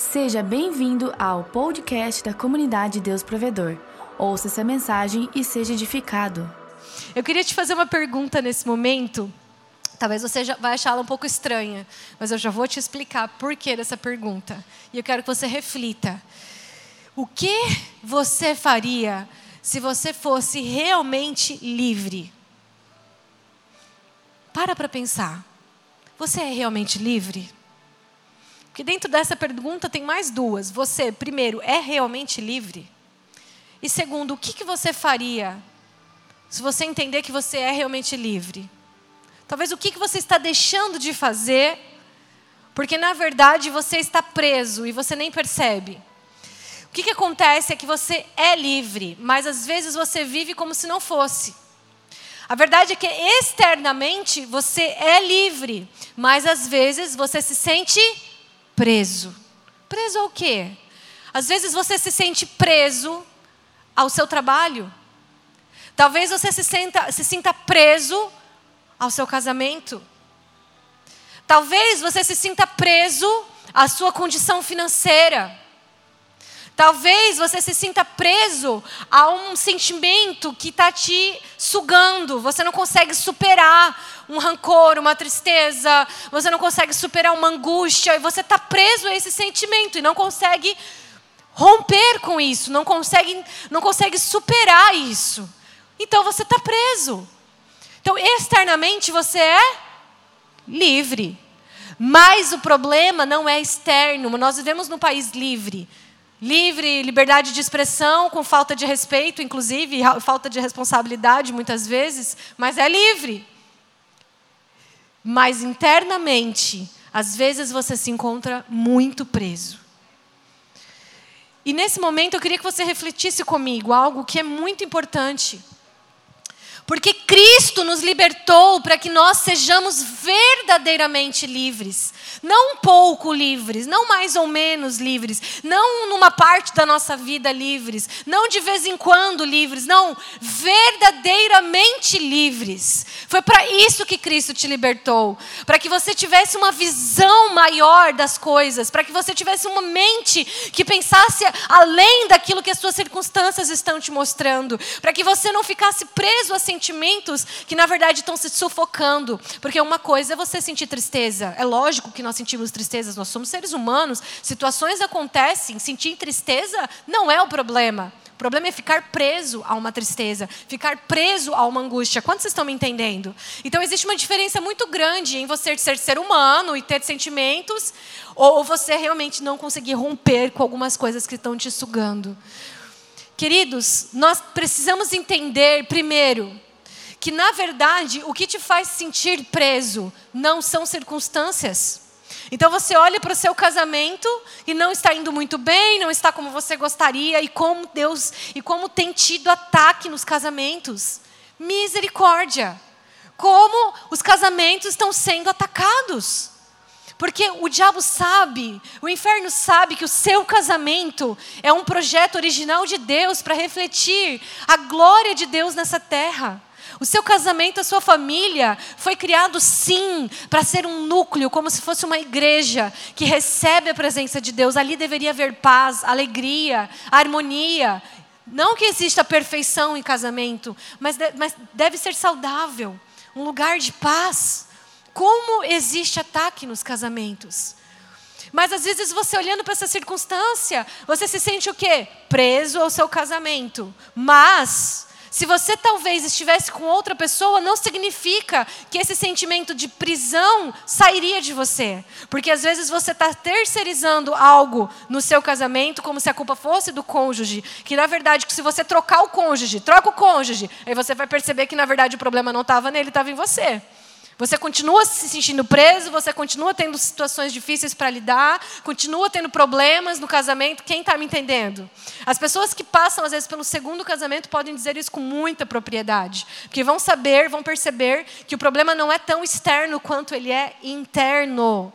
Seja bem-vindo ao podcast da comunidade Deus Provedor. Ouça essa mensagem e seja edificado. Eu queria te fazer uma pergunta nesse momento. Talvez você vai achá-la um pouco estranha, mas eu já vou te explicar por que dessa pergunta. E eu quero que você reflita. O que você faria se você fosse realmente livre? Para para pensar. Você é realmente livre? Porque dentro dessa pergunta tem mais duas. Você, primeiro, é realmente livre? E segundo, o que, que você faria se você entender que você é realmente livre? Talvez o que, que você está deixando de fazer, porque na verdade você está preso e você nem percebe. O que, que acontece é que você é livre, mas às vezes você vive como se não fosse. A verdade é que externamente você é livre, mas às vezes você se sente preso. Preso ao quê? Às vezes você se sente preso ao seu trabalho. Talvez você se, senta, se sinta preso ao seu casamento. Talvez você se sinta preso à sua condição financeira. Talvez você se sinta preso a um sentimento que está te sugando. Você não consegue superar um rancor, uma tristeza. Você não consegue superar uma angústia. E você está preso a esse sentimento e não consegue romper com isso. Não consegue, não consegue superar isso. Então você está preso. Então, externamente você é livre. Mas o problema não é externo. Nós vivemos num país livre livre, liberdade de expressão, com falta de respeito, inclusive, falta de responsabilidade muitas vezes, mas é livre. Mas internamente, às vezes você se encontra muito preso. E nesse momento eu queria que você refletisse comigo algo que é muito importante. Porque Cristo nos libertou para que nós sejamos verdadeiramente livres. Não pouco livres, não mais ou menos livres, não numa parte da nossa vida livres, não de vez em quando livres, não, verdadeiramente livres. Foi para isso que Cristo te libertou, para que você tivesse uma visão maior das coisas, para que você tivesse uma mente que pensasse além daquilo que as suas circunstâncias estão te mostrando, para que você não ficasse preso assim sentimentos que na verdade estão se sufocando. Porque uma coisa é você sentir tristeza. É lógico que nós sentimos tristezas, nós somos seres humanos. Situações acontecem, sentir tristeza não é o problema. O problema é ficar preso a uma tristeza, ficar preso a uma angústia. Quantos estão me entendendo? Então existe uma diferença muito grande em você ser ser humano e ter sentimentos, ou você realmente não conseguir romper com algumas coisas que estão te sugando. Queridos, nós precisamos entender, primeiro, que na verdade o que te faz sentir preso não são circunstâncias. Então você olha para o seu casamento e não está indo muito bem, não está como você gostaria e como Deus e como tem tido ataque nos casamentos. Misericórdia. Como os casamentos estão sendo atacados. Porque o diabo sabe, o inferno sabe que o seu casamento é um projeto original de Deus para refletir a glória de Deus nessa terra. O seu casamento, a sua família, foi criado sim para ser um núcleo, como se fosse uma igreja que recebe a presença de Deus. Ali deveria haver paz, alegria, harmonia. Não que exista perfeição em casamento, mas, de, mas deve ser saudável um lugar de paz. Como existe ataque nos casamentos? Mas às vezes você olhando para essa circunstância, você se sente o quê? Preso ao seu casamento. Mas se você talvez estivesse com outra pessoa, não significa que esse sentimento de prisão sairia de você. Porque às vezes você está terceirizando algo no seu casamento, como se a culpa fosse do cônjuge. Que na verdade, se você trocar o cônjuge, troca o cônjuge, aí você vai perceber que na verdade o problema não estava nele, estava em você. Você continua se sentindo preso, você continua tendo situações difíceis para lidar, continua tendo problemas no casamento. Quem está me entendendo? As pessoas que passam, às vezes, pelo segundo casamento podem dizer isso com muita propriedade. Porque vão saber, vão perceber que o problema não é tão externo quanto ele é interno.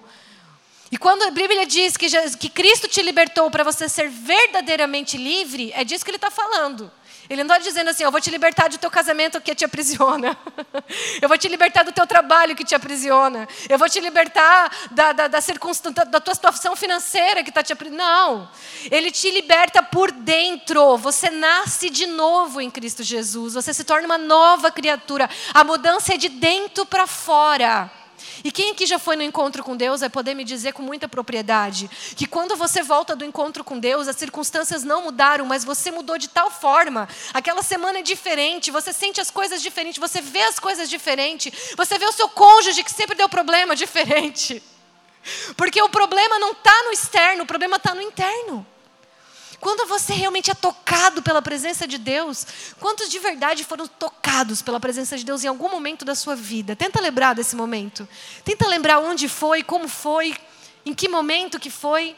E quando a Bíblia diz que, que Cristo te libertou para você ser verdadeiramente livre, é disso que ele está falando. Ele não está dizendo assim, eu vou te libertar do teu casamento que te aprisiona. eu vou te libertar do teu trabalho que te aprisiona. Eu vou te libertar da, da, da, circunstância, da tua situação financeira que está te aprisionando. Não. Ele te liberta por dentro. Você nasce de novo em Cristo Jesus. Você se torna uma nova criatura. A mudança é de dentro para fora. E quem aqui já foi no encontro com Deus vai poder me dizer com muita propriedade que quando você volta do encontro com Deus, as circunstâncias não mudaram, mas você mudou de tal forma. Aquela semana é diferente, você sente as coisas diferentes, você vê as coisas diferentes, você vê o seu cônjuge que sempre deu problema diferente. Porque o problema não está no externo, o problema está no interno. Quando você realmente é tocado pela presença de Deus, quantos de verdade foram tocados pela presença de Deus em algum momento da sua vida? Tenta lembrar desse momento. Tenta lembrar onde foi, como foi, em que momento que foi.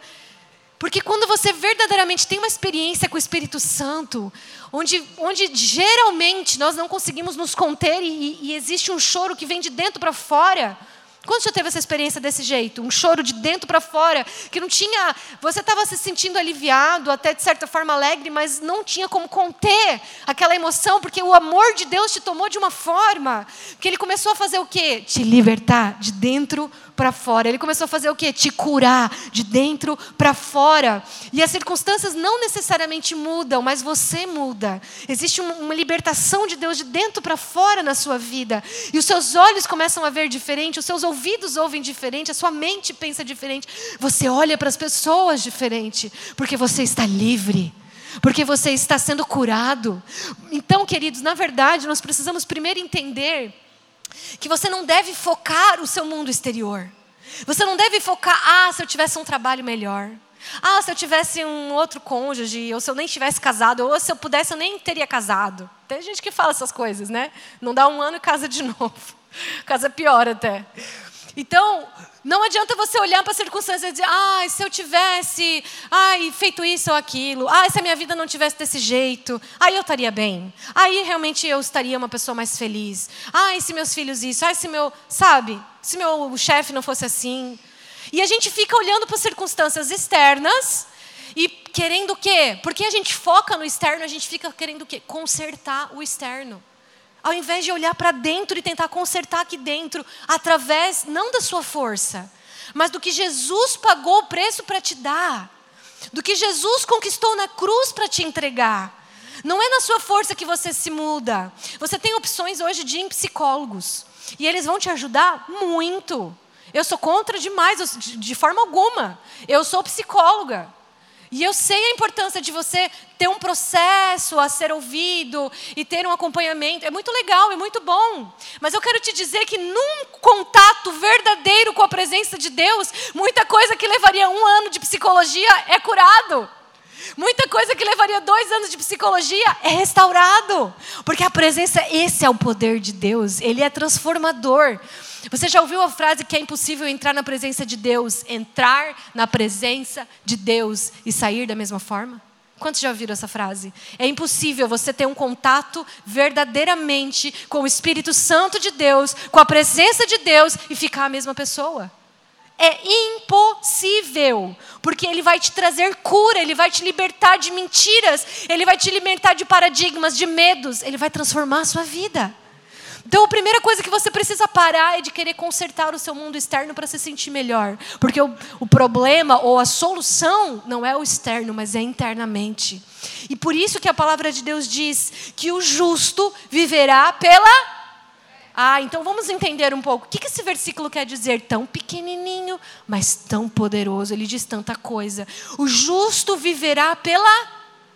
Porque quando você verdadeiramente tem uma experiência com o Espírito Santo, onde, onde geralmente nós não conseguimos nos conter e, e existe um choro que vem de dentro para fora, quando já teve essa experiência desse jeito? Um choro de dentro para fora, que não tinha. Você estava se sentindo aliviado, até de certa forma alegre, mas não tinha como conter aquela emoção, porque o amor de Deus te tomou de uma forma que ele começou a fazer o quê? Te libertar de dentro para fora. Ele começou a fazer o quê? Te curar de dentro para fora. E as circunstâncias não necessariamente mudam, mas você muda. Existe uma libertação de Deus de dentro para fora na sua vida. E os seus olhos começam a ver diferente, os seus ouvidos ouvem diferente, a sua mente pensa diferente. Você olha para as pessoas diferente, porque você está livre porque você está sendo curado. Então, queridos, na verdade, nós precisamos primeiro entender que você não deve focar o seu mundo exterior. Você não deve focar, ah, se eu tivesse um trabalho melhor. Ah, se eu tivesse um outro cônjuge, ou se eu nem tivesse casado, ou se eu pudesse, eu nem teria casado. Tem gente que fala essas coisas, né? Não dá um ano e casa de novo. Casa pior até. Então, não adianta você olhar para as circunstâncias e dizer, ah, se eu tivesse ai, feito isso ou aquilo, ah, se a minha vida não tivesse desse jeito, aí eu estaria bem. Aí realmente eu estaria uma pessoa mais feliz. Ah, se meus filhos isso, ah, se meu, sabe, se meu chefe não fosse assim. E a gente fica olhando para as circunstâncias externas e querendo o quê? Porque a gente foca no externo, a gente fica querendo o quê? Consertar o externo ao invés de olhar para dentro e tentar consertar aqui dentro, através não da sua força, mas do que Jesus pagou o preço para te dar, do que Jesus conquistou na cruz para te entregar. Não é na sua força que você se muda. Você tem opções hoje de ir em psicólogos. E eles vão te ajudar muito. Eu sou contra demais, de forma alguma. Eu sou psicóloga. E eu sei a importância de você ter um processo a ser ouvido e ter um acompanhamento. É muito legal, é muito bom. Mas eu quero te dizer que num contato verdadeiro com a presença de Deus, muita coisa que levaria um ano de psicologia é curado. Muita coisa que levaria dois anos de psicologia é restaurado. Porque a presença, esse é o poder de Deus, ele é transformador. Você já ouviu a frase que é impossível entrar na presença de Deus, entrar na presença de Deus e sair da mesma forma? Quantos já ouviram essa frase? É impossível você ter um contato verdadeiramente com o Espírito Santo de Deus, com a presença de Deus e ficar a mesma pessoa. É impossível, porque Ele vai te trazer cura, Ele vai te libertar de mentiras, Ele vai te libertar de paradigmas, de medos, Ele vai transformar a sua vida. Então, a primeira coisa que você precisa parar é de querer consertar o seu mundo externo para se sentir melhor. Porque o, o, problema ou a solução não é o externo, mas é internamente. E por isso que a palavra de Deus diz que o justo viverá pela. Ah, então vamos entender um pouco. O que esse versículo quer dizer? Tão pequenininho, mas tão poderoso. Ele diz tanta coisa. O justo viverá pela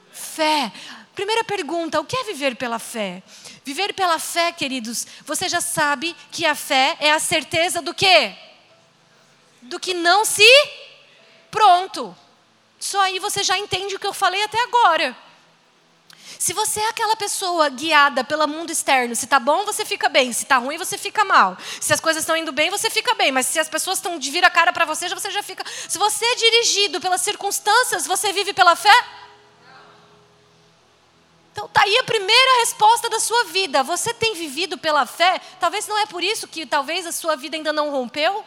fé. Primeira pergunta: o que é viver pela fé? Viver pela fé, queridos, você já sabe que a fé é a certeza do quê? Do que não se pronto. Só aí você já entende o que eu falei até agora. Se você é aquela pessoa guiada pelo mundo externo, se tá bom, você fica bem, se tá ruim, você fica mal. Se as coisas estão indo bem, você fica bem, mas se as pessoas estão de vir a cara para você, você já fica. Se você é dirigido pelas circunstâncias, você vive pela fé? Então tá aí a primeira resposta da sua vida. Você tem vivido pela fé? Talvez não é por isso que talvez a sua vida ainda não rompeu.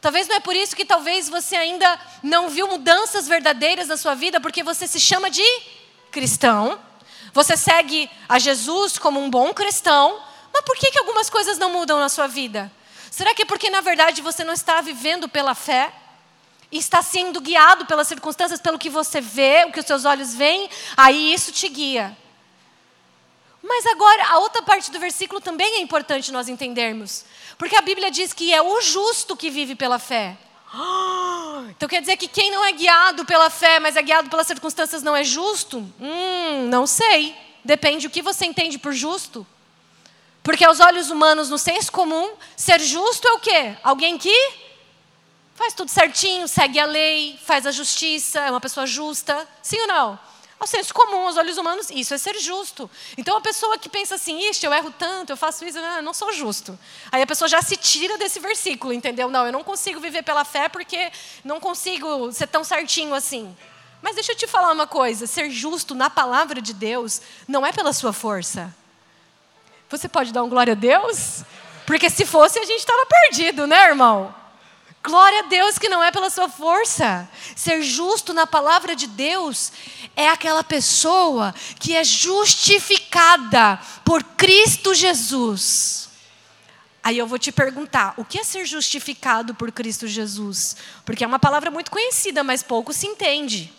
Talvez não é por isso que talvez você ainda não viu mudanças verdadeiras na sua vida, porque você se chama de cristão. Você segue a Jesus como um bom cristão, mas por que, que algumas coisas não mudam na sua vida? Será que é porque, na verdade, você não está vivendo pela fé? Está sendo guiado pelas circunstâncias, pelo que você vê, o que os seus olhos veem, aí isso te guia. Mas agora, a outra parte do versículo também é importante nós entendermos. Porque a Bíblia diz que é o justo que vive pela fé. Então quer dizer que quem não é guiado pela fé, mas é guiado pelas circunstâncias, não é justo? Hum, não sei. Depende do que você entende por justo. Porque aos olhos humanos, no senso comum, ser justo é o quê? Alguém que faz tudo certinho, segue a lei, faz a justiça, é uma pessoa justa. Sim ou não? Ao senso comum, aos olhos humanos, isso é ser justo. Então, a pessoa que pensa assim, ixi, eu erro tanto, eu faço isso, eu não sou justo. Aí a pessoa já se tira desse versículo, entendeu? Não, eu não consigo viver pela fé porque não consigo ser tão certinho assim. Mas deixa eu te falar uma coisa: ser justo na palavra de Deus não é pela sua força. Você pode dar um glória a Deus? Porque se fosse, a gente estava perdido, né, irmão? Glória a Deus que não é pela sua força. Ser justo na palavra de Deus é aquela pessoa que é justificada por Cristo Jesus. Aí eu vou te perguntar: o que é ser justificado por Cristo Jesus? Porque é uma palavra muito conhecida, mas pouco se entende.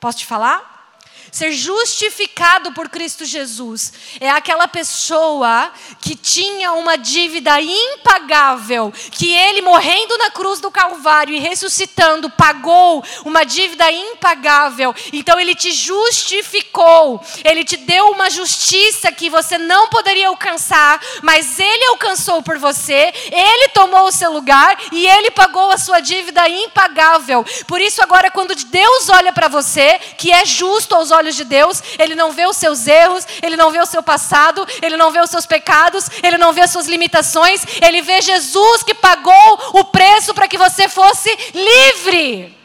Posso te falar? Ser justificado por Cristo Jesus é aquela pessoa que tinha uma dívida impagável, que ele morrendo na cruz do Calvário e ressuscitando pagou uma dívida impagável. Então ele te justificou, ele te deu uma justiça que você não poderia alcançar, mas ele alcançou por você, ele tomou o seu lugar e ele pagou a sua dívida impagável. Por isso agora quando Deus olha para você, que é justo aos olhos de Deus, ele não vê os seus erros, ele não vê o seu passado, ele não vê os seus pecados, ele não vê as suas limitações, ele vê Jesus que pagou o preço para que você fosse livre.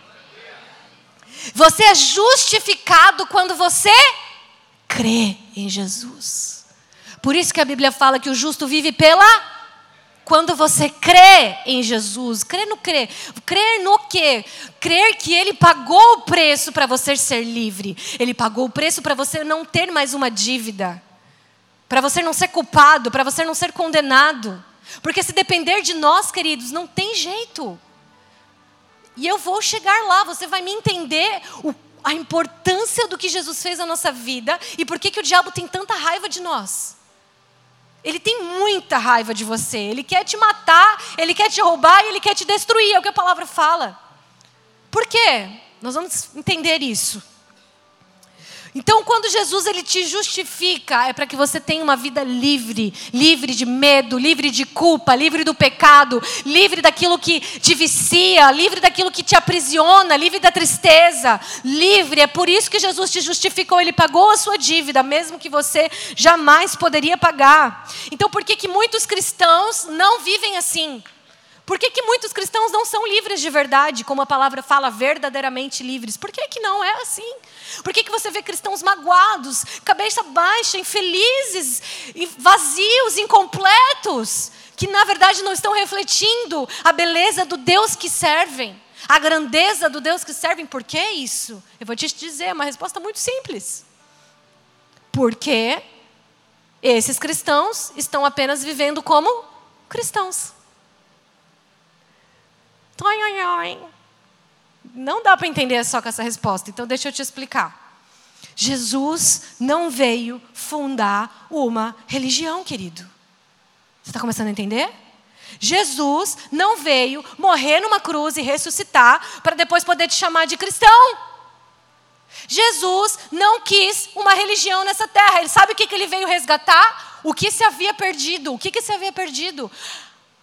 Você é justificado quando você crê em Jesus. Por isso que a Bíblia fala que o justo vive pela quando você crê em Jesus, crê no crer, crer no quê? Crer que Ele pagou o preço para você ser livre. Ele pagou o preço para você não ter mais uma dívida, para você não ser culpado, para você não ser condenado. Porque se depender de nós, queridos, não tem jeito. E eu vou chegar lá, você vai me entender o, a importância do que Jesus fez na nossa vida e por que, que o diabo tem tanta raiva de nós. Ele tem muita raiva de você. Ele quer te matar, ele quer te roubar e ele quer te destruir. É o que a palavra fala. Por quê? Nós vamos entender isso. Então, quando Jesus ele te justifica, é para que você tenha uma vida livre, livre de medo, livre de culpa, livre do pecado, livre daquilo que te vicia, livre daquilo que te aprisiona, livre da tristeza, livre. É por isso que Jesus te justificou, ele pagou a sua dívida, mesmo que você jamais poderia pagar. Então, por que que muitos cristãos não vivem assim? Por que, que muitos cristãos não são livres de verdade, como a palavra fala, verdadeiramente livres? Por que, que não é assim? Por que, que você vê cristãos magoados, cabeça baixa, infelizes, vazios, incompletos, que na verdade não estão refletindo a beleza do Deus que servem, a grandeza do Deus que servem? Por que isso? Eu vou te dizer, é uma resposta muito simples. Porque esses cristãos estão apenas vivendo como cristãos. Não dá para entender só com essa resposta, então deixa eu te explicar. Jesus não veio fundar uma religião, querido. Você está começando a entender? Jesus não veio morrer numa cruz e ressuscitar para depois poder te chamar de cristão. Jesus não quis uma religião nessa terra. Ele sabe o que, que ele veio resgatar? O que se havia perdido. O que, que se havia perdido?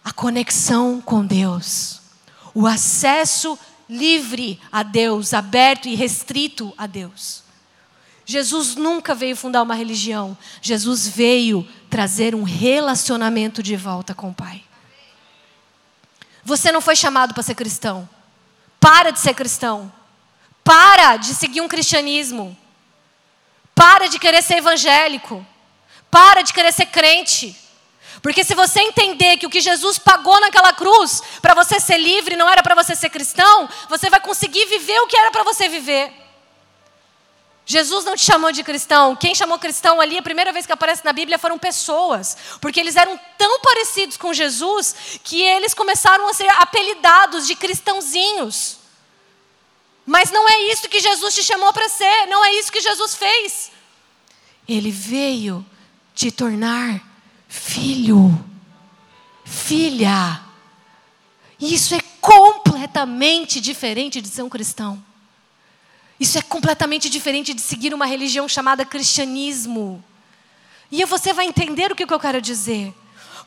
A conexão com Deus o acesso livre a Deus, aberto e restrito a Deus. Jesus nunca veio fundar uma religião, Jesus veio trazer um relacionamento de volta com o Pai. Você não foi chamado para ser cristão. Para de ser cristão. Para de seguir um cristianismo. Para de querer ser evangélico. Para de querer ser crente. Porque se você entender que o que Jesus pagou naquela cruz para você ser livre não era para você ser cristão, você vai conseguir viver o que era para você viver. Jesus não te chamou de cristão. Quem chamou cristão ali, a primeira vez que aparece na Bíblia, foram pessoas. Porque eles eram tão parecidos com Jesus que eles começaram a ser apelidados de cristãozinhos. Mas não é isso que Jesus te chamou para ser, não é isso que Jesus fez. Ele veio te tornar filho, filha. Isso é completamente diferente de ser um cristão. Isso é completamente diferente de seguir uma religião chamada cristianismo. E você vai entender o que eu quero dizer.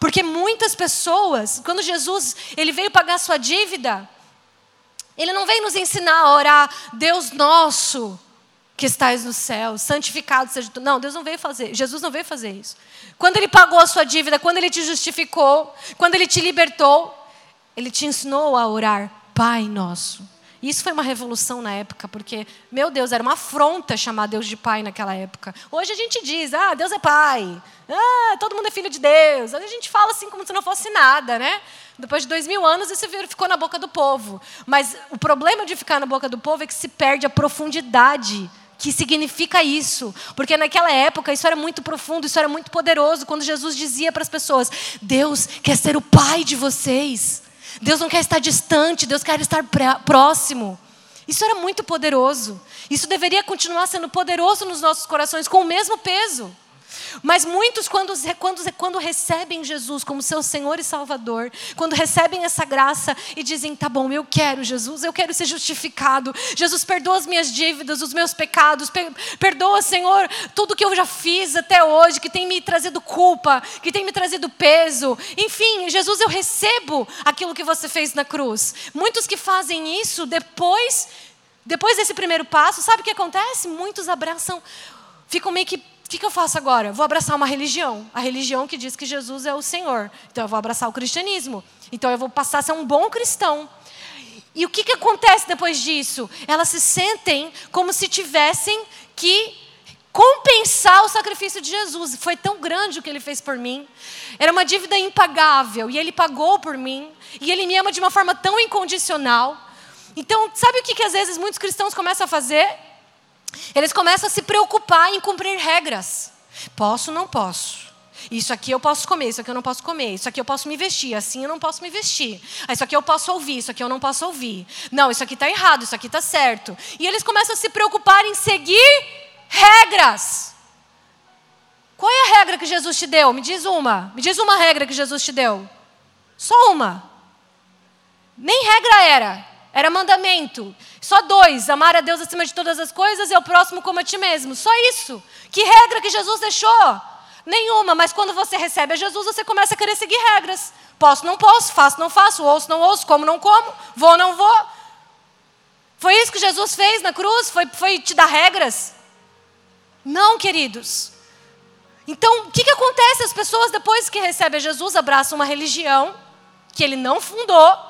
Porque muitas pessoas, quando Jesus ele veio pagar sua dívida, ele não veio nos ensinar a orar, Deus nosso que estás no céu, santificado seja tu. Não, Deus não veio fazer, Jesus não veio fazer isso. Quando ele pagou a sua dívida, quando ele te justificou, quando ele te libertou, ele te ensinou a orar, Pai nosso. Isso foi uma revolução na época, porque, meu Deus, era uma afronta chamar Deus de pai naquela época. Hoje a gente diz, ah, Deus é pai. Ah, todo mundo é filho de Deus. Hoje a gente fala assim como se não fosse nada, né? Depois de dois mil anos, isso ficou na boca do povo. Mas o problema de ficar na boca do povo é que se perde a profundidade que significa isso. Porque naquela época isso era muito profundo, isso era muito poderoso. Quando Jesus dizia para as pessoas: Deus quer ser o pai de vocês. Deus não quer estar distante, Deus quer estar próximo. Isso era muito poderoso. Isso deveria continuar sendo poderoso nos nossos corações com o mesmo peso. Mas muitos, quando, quando, quando recebem Jesus como seu Senhor e Salvador, quando recebem essa graça e dizem: tá bom, eu quero Jesus, eu quero ser justificado. Jesus, perdoa as minhas dívidas, os meus pecados, perdoa, Senhor, tudo que eu já fiz até hoje, que tem me trazido culpa, que tem me trazido peso. Enfim, Jesus, eu recebo aquilo que você fez na cruz. Muitos que fazem isso depois. Depois desse primeiro passo, sabe o que acontece? Muitos abraçam, ficam meio que o que, que eu faço agora? Vou abraçar uma religião. A religião que diz que Jesus é o Senhor. Então eu vou abraçar o cristianismo. Então eu vou passar a ser um bom cristão. E o que, que acontece depois disso? Elas se sentem como se tivessem que compensar o sacrifício de Jesus. Foi tão grande o que ele fez por mim. Era uma dívida impagável. E ele pagou por mim. E ele me ama de uma forma tão incondicional. Então, sabe o que, que às vezes muitos cristãos começam a fazer? Eles começam a se preocupar em cumprir regras. Posso, não posso. Isso aqui eu posso comer, isso aqui eu não posso comer, isso aqui eu posso me vestir, assim eu não posso me vestir. Ah, isso aqui eu posso ouvir, isso aqui eu não posso ouvir. Não, isso aqui está errado, isso aqui está certo. E eles começam a se preocupar em seguir regras. Qual é a regra que Jesus te deu? Me diz uma. Me diz uma regra que Jesus te deu. Só uma. Nem regra era. Era mandamento. Só dois: amar a Deus acima de todas as coisas e ao próximo como a ti mesmo. Só isso. Que regra que Jesus deixou? Nenhuma, mas quando você recebe a Jesus, você começa a querer seguir regras. Posso, não posso, faço, não faço, ouço, não ouço, como, não como, vou, não vou. Foi isso que Jesus fez na cruz? Foi, foi te dar regras? Não, queridos. Então, o que, que acontece? As pessoas, depois que recebem a Jesus, abraçam uma religião que ele não fundou,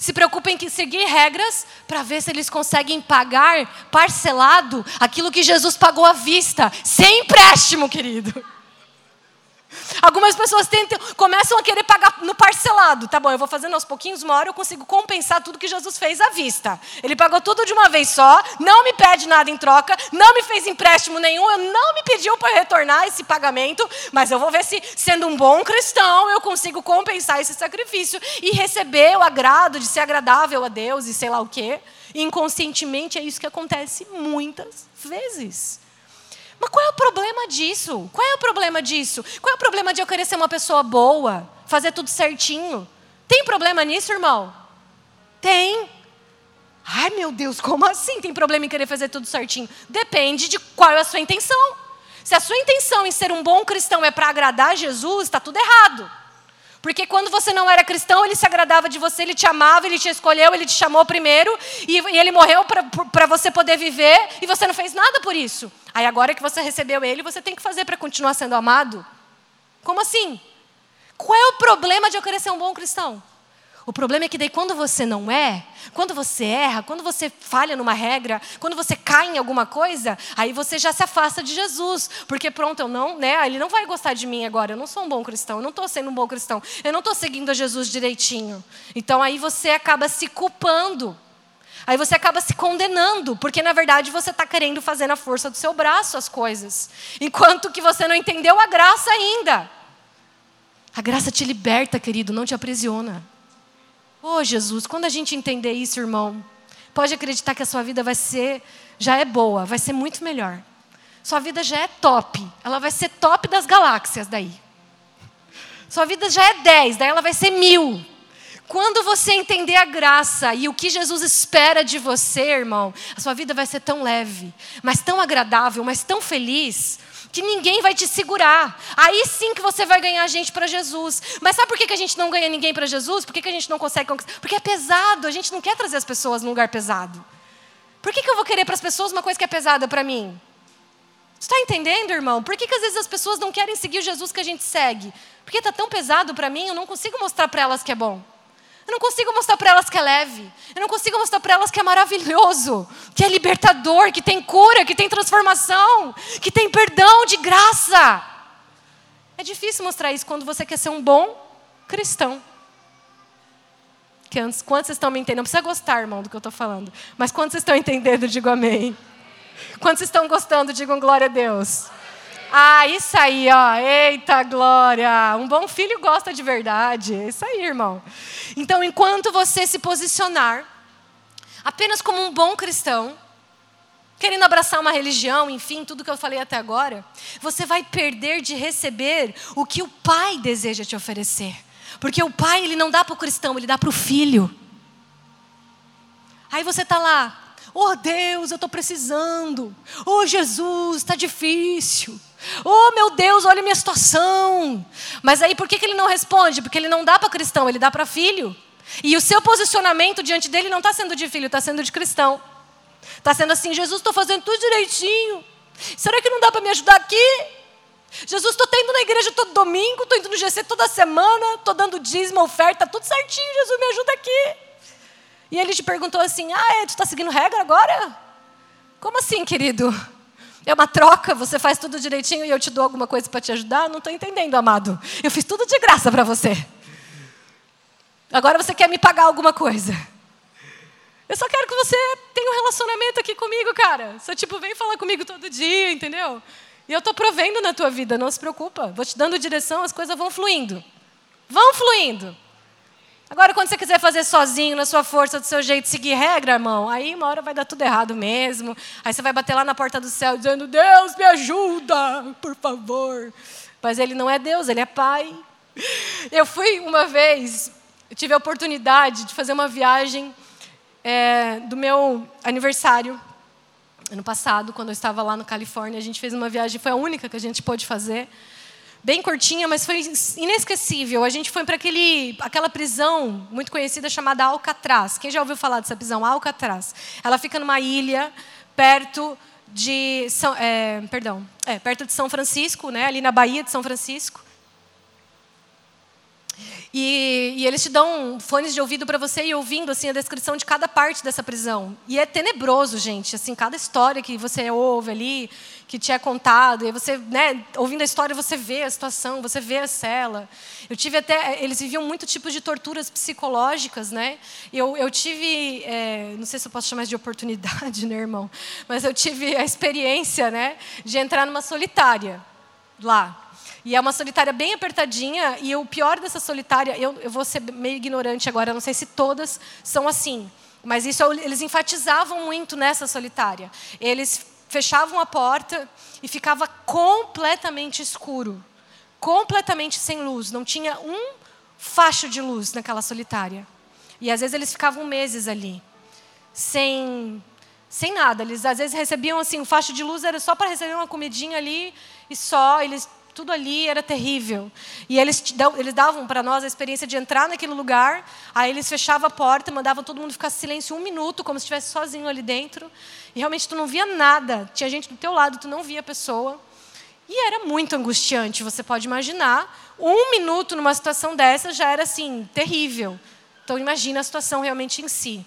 se preocupem em seguir regras para ver se eles conseguem pagar parcelado aquilo que Jesus pagou à vista, sem empréstimo, querido. Algumas pessoas tentam, começam a querer pagar no parcelado. Tá bom, eu vou fazendo aos pouquinhos, uma hora eu consigo compensar tudo que Jesus fez à vista. Ele pagou tudo de uma vez só, não me pede nada em troca, não me fez empréstimo nenhum, não me pediu para retornar esse pagamento, mas eu vou ver se, sendo um bom cristão, eu consigo compensar esse sacrifício e receber o agrado de ser agradável a Deus e sei lá o quê. Inconscientemente é isso que acontece muitas vezes. Mas qual é o problema disso? Qual é o problema disso? Qual é o problema de eu querer ser uma pessoa boa, fazer tudo certinho? Tem problema nisso, irmão? Tem. Ai, meu Deus, como assim tem problema em querer fazer tudo certinho? Depende de qual é a sua intenção. Se a sua intenção em ser um bom cristão é para agradar Jesus, está tudo errado. Porque quando você não era cristão, ele se agradava de você, ele te amava, ele te escolheu, ele te chamou primeiro, e, e ele morreu para você poder viver, e você não fez nada por isso. Aí agora que você recebeu ele, você tem que fazer para continuar sendo amado? Como assim? Qual é o problema de eu querer ser um bom cristão? O problema é que daí quando você não é, quando você erra, quando você falha numa regra, quando você cai em alguma coisa, aí você já se afasta de Jesus, porque pronto, eu não, né? Ele não vai gostar de mim agora. Eu não sou um bom cristão, eu não estou sendo um bom cristão, eu não estou seguindo a Jesus direitinho. Então aí você acaba se culpando. Aí você acaba se condenando, porque na verdade você está querendo fazer na força do seu braço as coisas, enquanto que você não entendeu a graça ainda. A graça te liberta, querido, não te aprisiona. Oh, Jesus, quando a gente entender isso, irmão, pode acreditar que a sua vida vai ser, já é boa, vai ser muito melhor. Sua vida já é top, ela vai ser top das galáxias daí. Sua vida já é 10, daí ela vai ser mil. Quando você entender a graça e o que Jesus espera de você, irmão, a sua vida vai ser tão leve, mas tão agradável, mas tão feliz, que ninguém vai te segurar. Aí sim que você vai ganhar gente para Jesus. Mas sabe por que a gente não ganha ninguém para Jesus? Por que a gente não consegue conquistar? Porque é pesado, a gente não quer trazer as pessoas num lugar pesado. Por que, que eu vou querer para as pessoas uma coisa que é pesada para mim? Você está entendendo, irmão? Por que, que às vezes as pessoas não querem seguir o Jesus que a gente segue? Porque está tão pesado para mim, eu não consigo mostrar para elas que é bom. Eu não consigo mostrar para elas que é leve. Eu não consigo mostrar para elas que é maravilhoso, que é libertador, que tem cura, que tem transformação, que tem perdão de graça. É difícil mostrar isso quando você quer ser um bom cristão. Quantos vocês estão me entendendo? Não precisa gostar, irmão, do que eu estou falando. Mas quantos vocês estão entendendo, digo amém. Quantos estão gostando, digam glória a Deus. Ah, isso aí, ó. Eita glória! Um bom filho gosta de verdade. Isso aí, irmão. Então, enquanto você se posicionar apenas como um bom cristão, querendo abraçar uma religião, enfim, tudo que eu falei até agora, você vai perder de receber o que o Pai deseja te oferecer. Porque o Pai, ele não dá para o cristão, ele dá para o filho. Aí você está lá, oh Deus, eu estou precisando. Oh Jesus, está difícil. Oh, meu Deus, olha a minha situação. Mas aí por que, que ele não responde? Porque ele não dá para cristão, ele dá para filho. E o seu posicionamento diante dele não está sendo de filho, está sendo de cristão. Está sendo assim: Jesus, estou fazendo tudo direitinho. Será que não dá para me ajudar aqui? Jesus, estou indo na igreja todo domingo, estou indo no GC toda semana, estou dando dízimo, oferta, tudo certinho. Jesus, me ajuda aqui. E ele te perguntou assim: Ah, é, tu está seguindo regra agora? Como assim, querido? É uma troca, você faz tudo direitinho e eu te dou alguma coisa para te ajudar? Não estou entendendo, amado. Eu fiz tudo de graça para você. Agora você quer me pagar alguma coisa. Eu só quero que você tenha um relacionamento aqui comigo, cara. Só tipo, vem falar comigo todo dia, entendeu? E eu estou provendo na tua vida, não se preocupa. Vou te dando direção, as coisas vão fluindo. Vão fluindo. Agora, quando você quiser fazer sozinho, na sua força, do seu jeito, seguir regra, irmão, aí uma hora vai dar tudo errado mesmo. Aí você vai bater lá na porta do céu dizendo: Deus, me ajuda, por favor. Mas ele não é Deus, ele é Pai. Eu fui uma vez, tive a oportunidade de fazer uma viagem é, do meu aniversário, ano passado, quando eu estava lá no Califórnia. A gente fez uma viagem, foi a única que a gente pôde fazer bem curtinha, mas foi inesquecível. A gente foi para aquela prisão muito conhecida chamada Alcatraz. Quem já ouviu falar dessa prisão? Alcatraz. Ela fica numa ilha perto de São, é, perdão, é, perto de São Francisco, né, ali na Baía de São Francisco. E, e, eles te dão fones de ouvido para você ir ouvindo assim a descrição de cada parte dessa prisão. E é tenebroso, gente. Assim, cada história que você ouve ali, que te é contado, e você, né, ouvindo a história, você vê a situação, você vê a cela. Eu tive até, eles viviam muito tipos de torturas psicológicas, né? Eu, eu tive, é, não sei se eu posso chamar de oportunidade, né, irmão? Mas eu tive a experiência, né, de entrar numa solitária lá. E é uma solitária bem apertadinha, e o pior dessa solitária, eu, eu vou ser meio ignorante agora, não sei se todas são assim, mas isso eles enfatizavam muito nessa solitária. Eles fechavam a porta e ficava completamente escuro, completamente sem luz, não tinha um facho de luz naquela solitária. E às vezes eles ficavam meses ali, sem sem nada. Eles às vezes recebiam assim, um facho de luz era só para receber uma comidinha ali e só. Eles tudo ali era terrível. E eles, eles davam para nós a experiência de entrar naquele lugar, aí eles fechavam a porta, mandavam todo mundo ficar em silêncio um minuto, como se estivesse sozinho ali dentro. E realmente tu não via nada. Tinha gente do teu lado, tu não via a pessoa. E era muito angustiante, você pode imaginar. Um minuto numa situação dessa já era assim, terrível. Então imagina a situação realmente em si.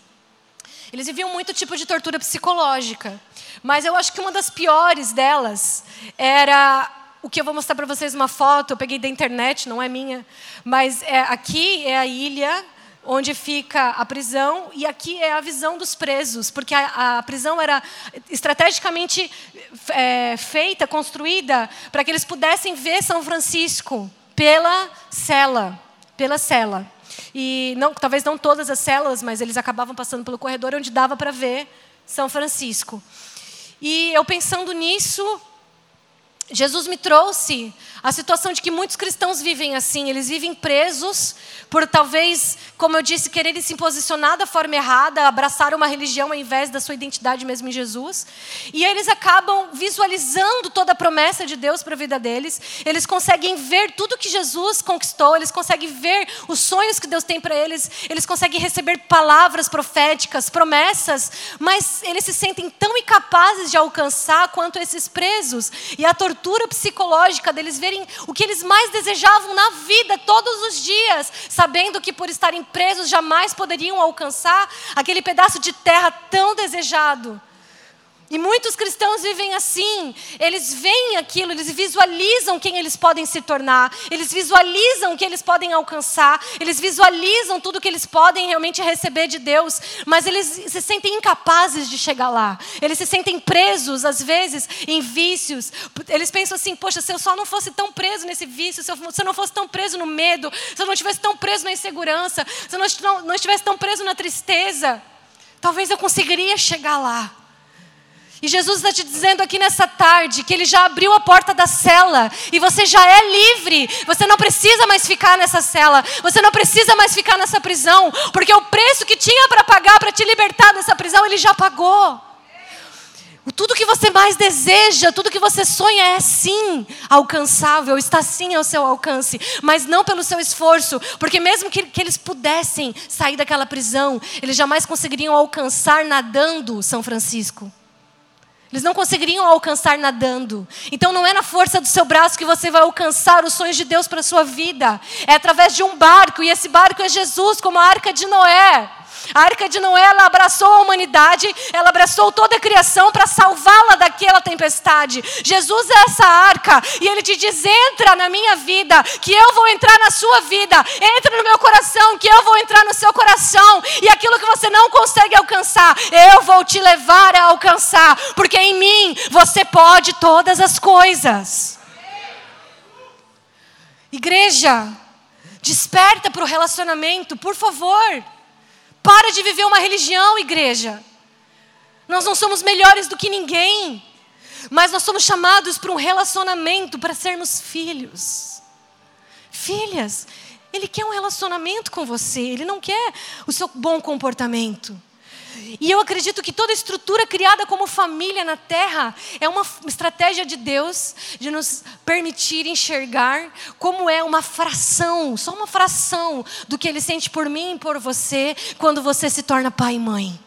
Eles viviam muito tipo de tortura psicológica. Mas eu acho que uma das piores delas era o que eu vou mostrar para vocês uma foto, eu peguei da internet, não é minha, mas é, aqui é a ilha onde fica a prisão, e aqui é a visão dos presos, porque a, a prisão era estrategicamente é, feita, construída, para que eles pudessem ver São Francisco pela cela, pela cela. E não, talvez não todas as celas, mas eles acabavam passando pelo corredor onde dava para ver São Francisco. E eu pensando nisso, Jesus me trouxe a situação de que muitos cristãos vivem assim, eles vivem presos por talvez, como eu disse, quererem se posicionar da forma errada, abraçar uma religião ao invés da sua identidade mesmo em Jesus. E eles acabam visualizando toda a promessa de Deus para a vida deles. Eles conseguem ver tudo que Jesus conquistou, eles conseguem ver os sonhos que Deus tem para eles, eles conseguem receber palavras proféticas, promessas, mas eles se sentem tão incapazes de alcançar quanto esses presos. E a tortura psicológica deles verem o que eles mais desejavam na vida todos os dias, sabendo que por estarem presos jamais poderiam alcançar aquele pedaço de terra tão desejado. E muitos cristãos vivem assim. Eles veem aquilo, eles visualizam quem eles podem se tornar, eles visualizam o que eles podem alcançar, eles visualizam tudo que eles podem realmente receber de Deus, mas eles se sentem incapazes de chegar lá. Eles se sentem presos, às vezes, em vícios. Eles pensam assim: poxa, se eu só não fosse tão preso nesse vício, se eu, se eu não fosse tão preso no medo, se eu não estivesse tão preso na insegurança, se eu não, não, não estivesse tão preso na tristeza, talvez eu conseguiria chegar lá. E Jesus está te dizendo aqui nessa tarde que Ele já abriu a porta da cela e você já é livre. Você não precisa mais ficar nessa cela, você não precisa mais ficar nessa prisão, porque o preço que tinha para pagar para te libertar dessa prisão, Ele já pagou. Tudo que você mais deseja, tudo que você sonha é sim alcançável, está sim ao seu alcance, mas não pelo seu esforço, porque mesmo que, que eles pudessem sair daquela prisão, eles jamais conseguiriam alcançar nadando São Francisco. Eles não conseguiriam alcançar nadando. Então não é na força do seu braço que você vai alcançar os sonhos de Deus para a sua vida. É através de um barco, e esse barco é Jesus, como a arca de Noé. A arca de Noé, ela abraçou a humanidade, ela abraçou toda a criação para salvá-la daquela tempestade. Jesus é essa arca, e ele te diz: entra na minha vida, que eu vou entrar na sua vida. Entra no meu coração, que eu vou entrar no seu coração. E aquilo que você não consegue alcançar, eu vou te levar a alcançar, porque em mim você pode todas as coisas. Igreja, desperta para o relacionamento, por favor. Para de viver uma religião, igreja. Nós não somos melhores do que ninguém, mas nós somos chamados para um relacionamento, para sermos filhos. Filhas, Ele quer um relacionamento com você, Ele não quer o seu bom comportamento. E eu acredito que toda estrutura criada como família na terra é uma estratégia de Deus de nos permitir enxergar como é uma fração, só uma fração do que Ele sente por mim e por você quando você se torna pai e mãe.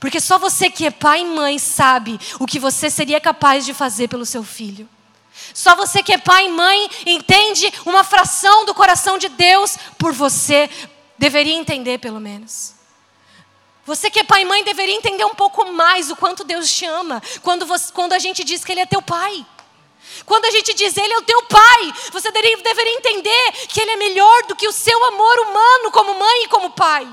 Porque só você que é pai e mãe sabe o que você seria capaz de fazer pelo seu filho. Só você que é pai e mãe entende uma fração do coração de Deus por você, deveria entender pelo menos. Você que é pai e mãe deveria entender um pouco mais o quanto Deus te ama quando, você, quando a gente diz que Ele é teu pai. Quando a gente diz Ele é o teu pai, você deveria, entender que Ele é melhor do que o seu amor humano como mãe e como pai.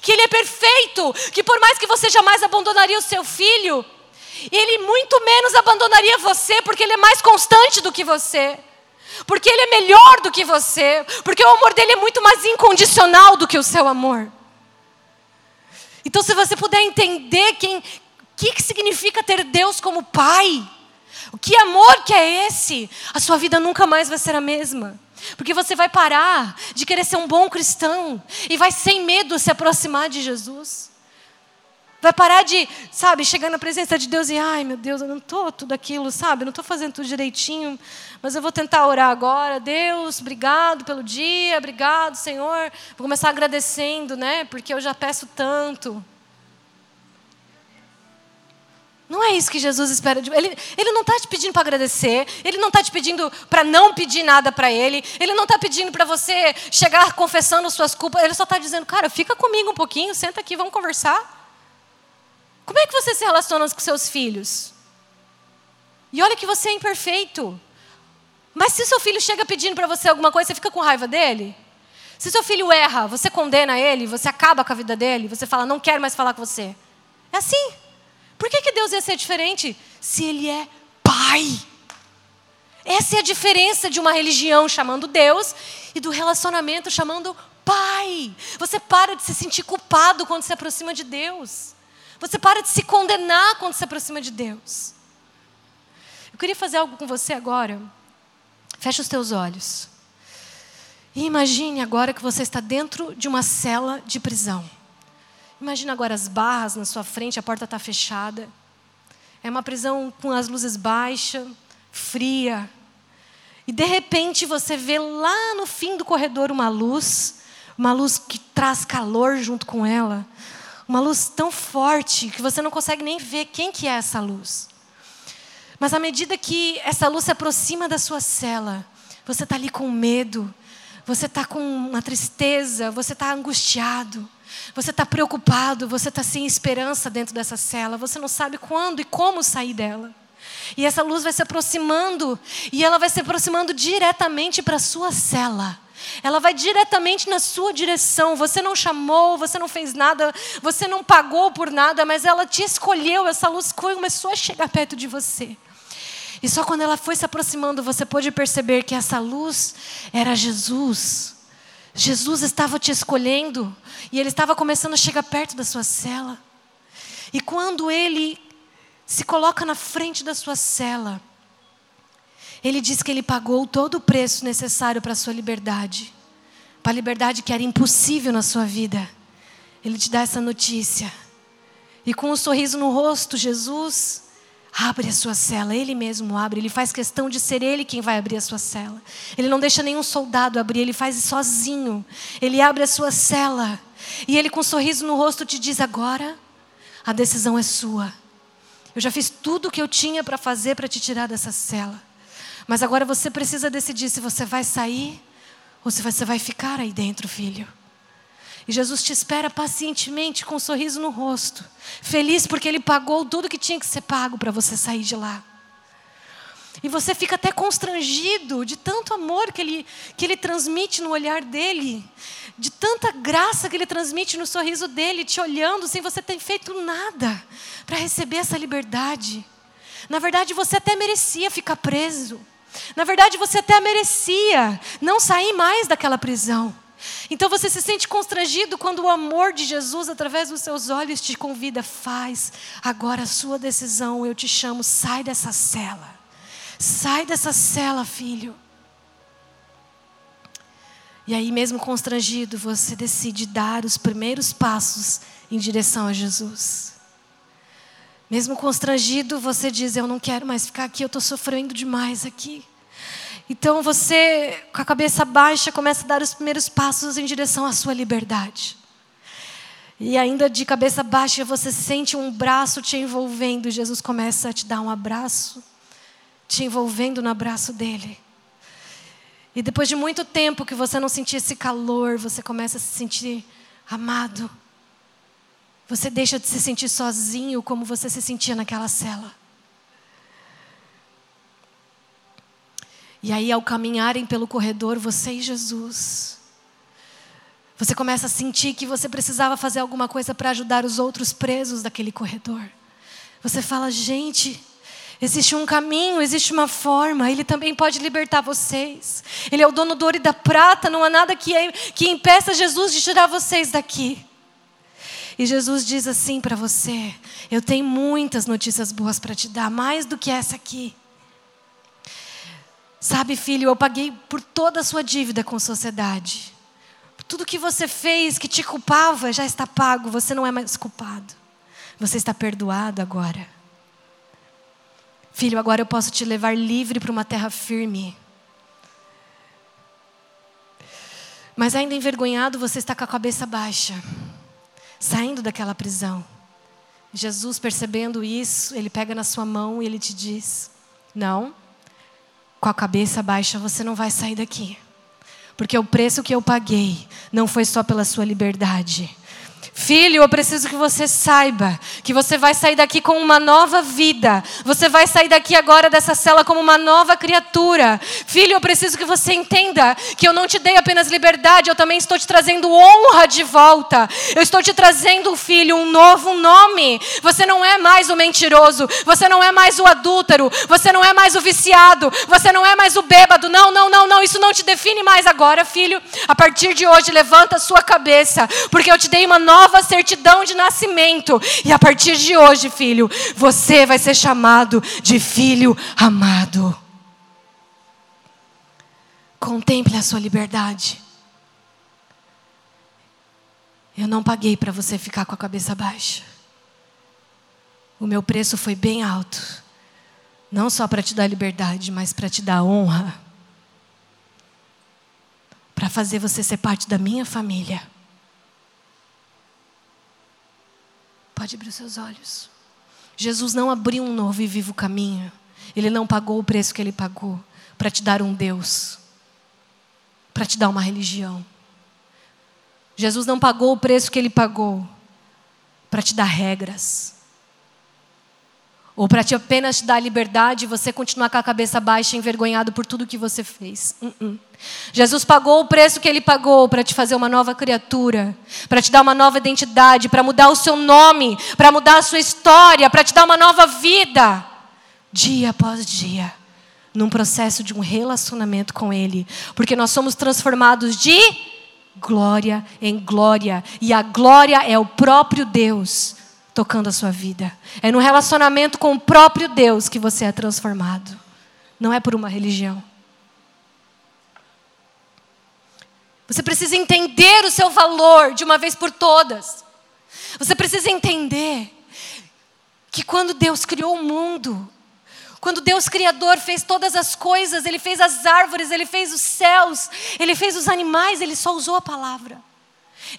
Que Ele é perfeito, que por mais que você jamais abandonaria o seu filho, Ele muito menos abandonaria você, porque Ele é mais constante do que você. Porque Ele é melhor do que você, porque o amor dele é muito mais incondicional do que o seu amor. Então, se você puder entender quem, o que, que significa ter Deus como Pai, o que amor que é esse, a sua vida nunca mais vai ser a mesma. Porque você vai parar de querer ser um bom cristão e vai sem medo se aproximar de Jesus. Vai parar de, sabe, chegar na presença de Deus e, ai meu Deus, eu não estou tudo aquilo, sabe, não estou fazendo tudo direitinho, mas eu vou tentar orar agora. Deus, obrigado pelo dia, obrigado, Senhor. Vou começar agradecendo, né, porque eu já peço tanto. Não é isso que Jesus espera de ele. Ele não está te pedindo para agradecer. Ele não está te pedindo para não pedir nada para ele. Ele não está pedindo para você chegar confessando suas culpas. Ele só está dizendo, cara, fica comigo um pouquinho, senta aqui, vamos conversar. Como é que você se relaciona com seus filhos? E olha que você é imperfeito. Mas se seu filho chega pedindo para você alguma coisa, você fica com raiva dele? Se seu filho erra, você condena ele, você acaba com a vida dele, você fala, não quero mais falar com você. É assim. Por que, que Deus ia ser diferente se Ele é Pai? Essa é a diferença de uma religião chamando Deus e do relacionamento chamando Pai. Você para de se sentir culpado quando se aproxima de Deus. Você para de se condenar quando se aproxima de Deus. Eu queria fazer algo com você agora. Feche os teus olhos. E imagine agora que você está dentro de uma cela de prisão. Imagine agora as barras na sua frente, a porta está fechada. É uma prisão com as luzes baixas, fria. E de repente você vê lá no fim do corredor uma luz, uma luz que traz calor junto com ela, uma luz tão forte que você não consegue nem ver quem que é essa luz. Mas à medida que essa luz se aproxima da sua cela, você está ali com medo, você está com uma tristeza, você está angustiado. Você está preocupado, você está sem esperança dentro dessa cela, você não sabe quando e como sair dela. E essa luz vai se aproximando, e ela vai se aproximando diretamente para a sua cela. Ela vai diretamente na sua direção. Você não chamou, você não fez nada, você não pagou por nada, mas ela te escolheu. Essa luz começou a chegar perto de você. E só quando ela foi se aproximando, você pôde perceber que essa luz era Jesus. Jesus estava te escolhendo e ele estava começando a chegar perto da sua cela. E quando ele se coloca na frente da sua cela, ele diz que ele pagou todo o preço necessário para a sua liberdade, para a liberdade que era impossível na sua vida. Ele te dá essa notícia. E com um sorriso no rosto, Jesus Abre a sua cela, ele mesmo abre, ele faz questão de ser ele quem vai abrir a sua cela. Ele não deixa nenhum soldado abrir, ele faz sozinho. Ele abre a sua cela e ele com um sorriso no rosto te diz: "Agora a decisão é sua. Eu já fiz tudo o que eu tinha para fazer para te tirar dessa cela. Mas agora você precisa decidir se você vai sair ou se você vai ficar aí dentro, filho." E Jesus te espera pacientemente com um sorriso no rosto, feliz porque Ele pagou tudo que tinha que ser pago para você sair de lá. E você fica até constrangido de tanto amor que ele, que ele transmite no olhar dele, de tanta graça que ele transmite no sorriso dele, te olhando sem você ter feito nada para receber essa liberdade. Na verdade, você até merecia ficar preso. Na verdade, você até merecia não sair mais daquela prisão. Então você se sente constrangido quando o amor de Jesus, através dos seus olhos, te convida, faz agora a sua decisão, eu te chamo, sai dessa cela. Sai dessa cela, filho. E aí, mesmo constrangido, você decide dar os primeiros passos em direção a Jesus. Mesmo constrangido, você diz: Eu não quero mais ficar aqui, eu estou sofrendo demais aqui. Então você, com a cabeça baixa, começa a dar os primeiros passos em direção à sua liberdade. E ainda de cabeça baixa, você sente um braço te envolvendo. E Jesus começa a te dar um abraço, te envolvendo no abraço dele. E depois de muito tempo que você não sentia esse calor, você começa a se sentir amado. Você deixa de se sentir sozinho como você se sentia naquela cela. E aí, ao caminharem pelo corredor, você e Jesus, você começa a sentir que você precisava fazer alguma coisa para ajudar os outros presos daquele corredor. Você fala, gente, existe um caminho, existe uma forma, Ele também pode libertar vocês. Ele é o dono do ouro e da prata, não há nada que, que impeça Jesus de tirar vocês daqui. E Jesus diz assim para você: Eu tenho muitas notícias boas para te dar, mais do que essa aqui. Sabe, filho, eu paguei por toda a sua dívida com a sociedade. Tudo que você fez que te culpava já está pago, você não é mais culpado. Você está perdoado agora. Filho, agora eu posso te levar livre para uma terra firme. Mas ainda envergonhado, você está com a cabeça baixa, saindo daquela prisão. Jesus, percebendo isso, ele pega na sua mão e ele te diz: Não, com a cabeça baixa, você não vai sair daqui. Porque o preço que eu paguei não foi só pela sua liberdade. Filho, eu preciso que você saiba que você vai sair daqui com uma nova vida. Você vai sair daqui agora dessa cela como uma nova criatura. Filho, eu preciso que você entenda que eu não te dei apenas liberdade, eu também estou te trazendo honra de volta. Eu estou te trazendo, filho, um novo nome. Você não é mais o mentiroso, você não é mais o adúltero, você não é mais o viciado, você não é mais o bêbado. Não, não, não, não, isso não te define mais agora, filho. A partir de hoje, levanta a sua cabeça, porque eu te dei uma nova nova certidão de nascimento. E a partir de hoje, filho, você vai ser chamado de filho amado. Contemple a sua liberdade. Eu não paguei para você ficar com a cabeça baixa. O meu preço foi bem alto. Não só para te dar liberdade, mas para te dar honra. Para fazer você ser parte da minha família. Pode abrir os seus olhos. Jesus não abriu um novo e vivo caminho. Ele não pagou o preço que ele pagou para te dar um Deus, para te dar uma religião. Jesus não pagou o preço que ele pagou para te dar regras. Ou para te apenas dar liberdade e você continuar com a cabeça baixa, envergonhado por tudo que você fez. Uh -uh. Jesus pagou o preço que ele pagou para te fazer uma nova criatura, para te dar uma nova identidade, para mudar o seu nome, para mudar a sua história, para te dar uma nova vida, dia após dia, num processo de um relacionamento com Ele, porque nós somos transformados de glória em glória, e a glória é o próprio Deus tocando a sua vida. É no relacionamento com o próprio Deus que você é transformado. Não é por uma religião. Você precisa entender o seu valor de uma vez por todas. Você precisa entender que quando Deus criou o mundo, quando Deus Criador fez todas as coisas, Ele fez as árvores, Ele fez os céus, Ele fez os animais, Ele só usou a palavra.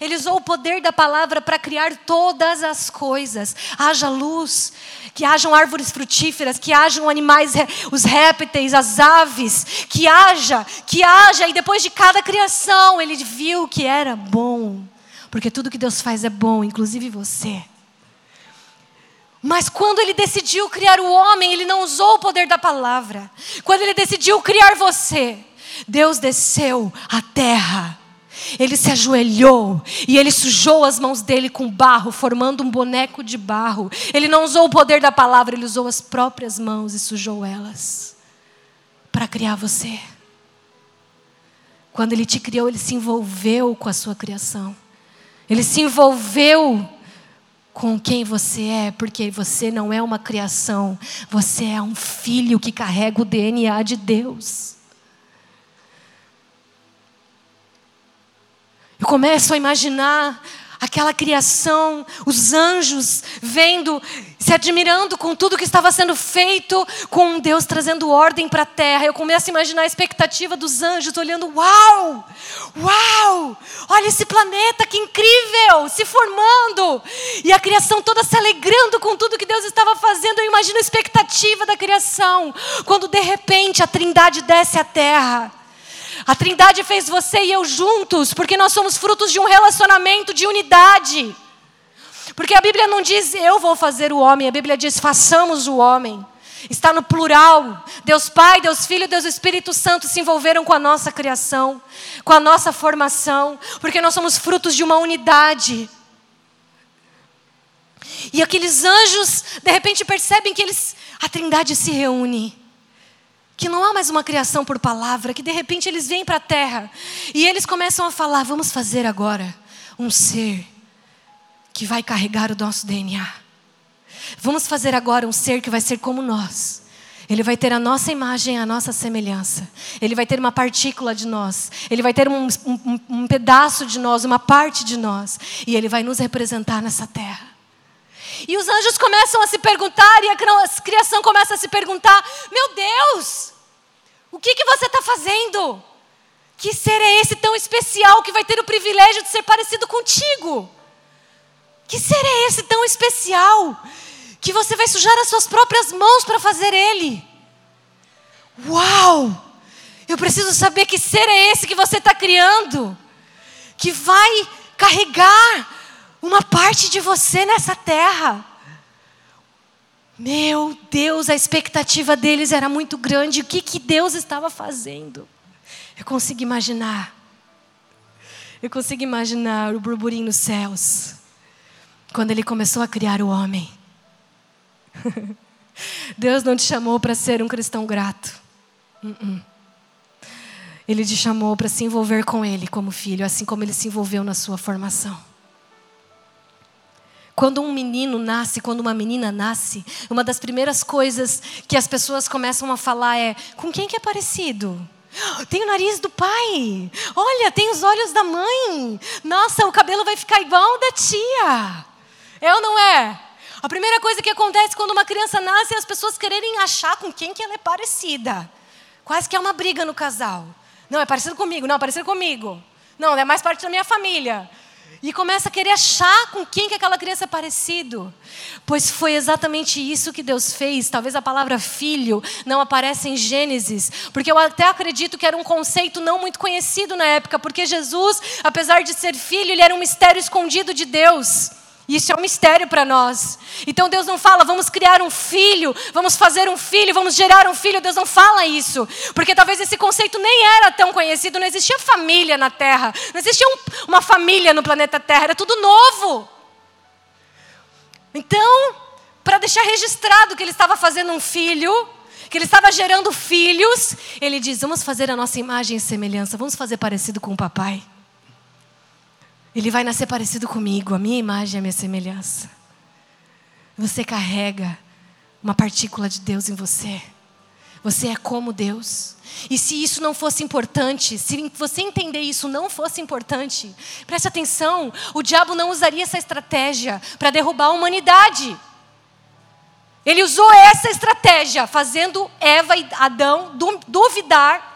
Ele usou o poder da palavra para criar todas as coisas. Haja luz, que hajam árvores frutíferas, que hajam animais, os répteis, as aves, que haja, que haja. E depois de cada criação, ele viu que era bom. Porque tudo que Deus faz é bom, inclusive você. Mas quando ele decidiu criar o homem, ele não usou o poder da palavra. Quando ele decidiu criar você, Deus desceu à terra ele se ajoelhou e ele sujou as mãos dele com barro, formando um boneco de barro. Ele não usou o poder da palavra, ele usou as próprias mãos e sujou elas para criar você. Quando ele te criou, ele se envolveu com a sua criação. Ele se envolveu com quem você é, porque você não é uma criação, você é um filho que carrega o DNA de Deus. Eu começo a imaginar aquela criação, os anjos vendo, se admirando com tudo que estava sendo feito, com Deus trazendo ordem para a terra. Eu começo a imaginar a expectativa dos anjos olhando: Uau! Uau! Olha esse planeta, que incrível! Se formando! E a criação toda se alegrando com tudo que Deus estava fazendo. Eu imagino a expectativa da criação, quando de repente a Trindade desce à terra. A Trindade fez você e eu juntos, porque nós somos frutos de um relacionamento de unidade. Porque a Bíblia não diz eu vou fazer o homem, a Bíblia diz façamos o homem. Está no plural. Deus Pai, Deus Filho, Deus Espírito Santo se envolveram com a nossa criação, com a nossa formação, porque nós somos frutos de uma unidade. E aqueles anjos, de repente, percebem que eles, a Trindade se reúne que não há mais uma criação por palavra, que de repente eles vêm para a terra e eles começam a falar: vamos fazer agora um ser que vai carregar o nosso DNA. Vamos fazer agora um ser que vai ser como nós. Ele vai ter a nossa imagem, a nossa semelhança. Ele vai ter uma partícula de nós. Ele vai ter um, um, um pedaço de nós, uma parte de nós. E ele vai nos representar nessa terra. E os anjos começam a se perguntar, e a criação começa a se perguntar: Meu Deus, o que, que você está fazendo? Que ser é esse tão especial que vai ter o privilégio de ser parecido contigo? Que ser é esse tão especial que você vai sujar as suas próprias mãos para fazer ele? Uau! Eu preciso saber que ser é esse que você está criando, que vai carregar uma parte de você nessa terra. Meu Deus, a expectativa deles era muito grande. O que, que Deus estava fazendo? Eu consigo imaginar. Eu consigo imaginar o burburinho nos céus. Quando ele começou a criar o homem. Deus não te chamou para ser um cristão grato. Uh -uh. Ele te chamou para se envolver com Ele como filho, assim como Ele se envolveu na sua formação. Quando um menino nasce, quando uma menina nasce, uma das primeiras coisas que as pessoas começam a falar é: com quem que é parecido? Tem o nariz do pai. Olha, tem os olhos da mãe. Nossa, o cabelo vai ficar igual ao da tia. É ou não é? A primeira coisa que acontece quando uma criança nasce é as pessoas quererem achar com quem que ela é parecida. Quase que é uma briga no casal. Não, é parecido comigo. Não, é parecido comigo. Não, é mais parte da minha família. E começa a querer achar com quem que aquela criança é parecido. Pois foi exatamente isso que Deus fez. Talvez a palavra filho não apareça em Gênesis, porque eu até acredito que era um conceito não muito conhecido na época, porque Jesus, apesar de ser filho, ele era um mistério escondido de Deus. Isso é um mistério para nós. Então Deus não fala, vamos criar um filho, vamos fazer um filho, vamos gerar um filho. Deus não fala isso. Porque talvez esse conceito nem era tão conhecido, não existia família na Terra, não existia um, uma família no planeta Terra, era tudo novo. Então, para deixar registrado que ele estava fazendo um filho, que ele estava gerando filhos, ele diz: vamos fazer a nossa imagem e semelhança, vamos fazer parecido com o papai. Ele vai nascer parecido comigo, a minha imagem, a minha semelhança. Você carrega uma partícula de Deus em você. Você é como Deus. E se isso não fosse importante, se você entender isso não fosse importante, preste atenção: o diabo não usaria essa estratégia para derrubar a humanidade. Ele usou essa estratégia, fazendo Eva e Adão duvidar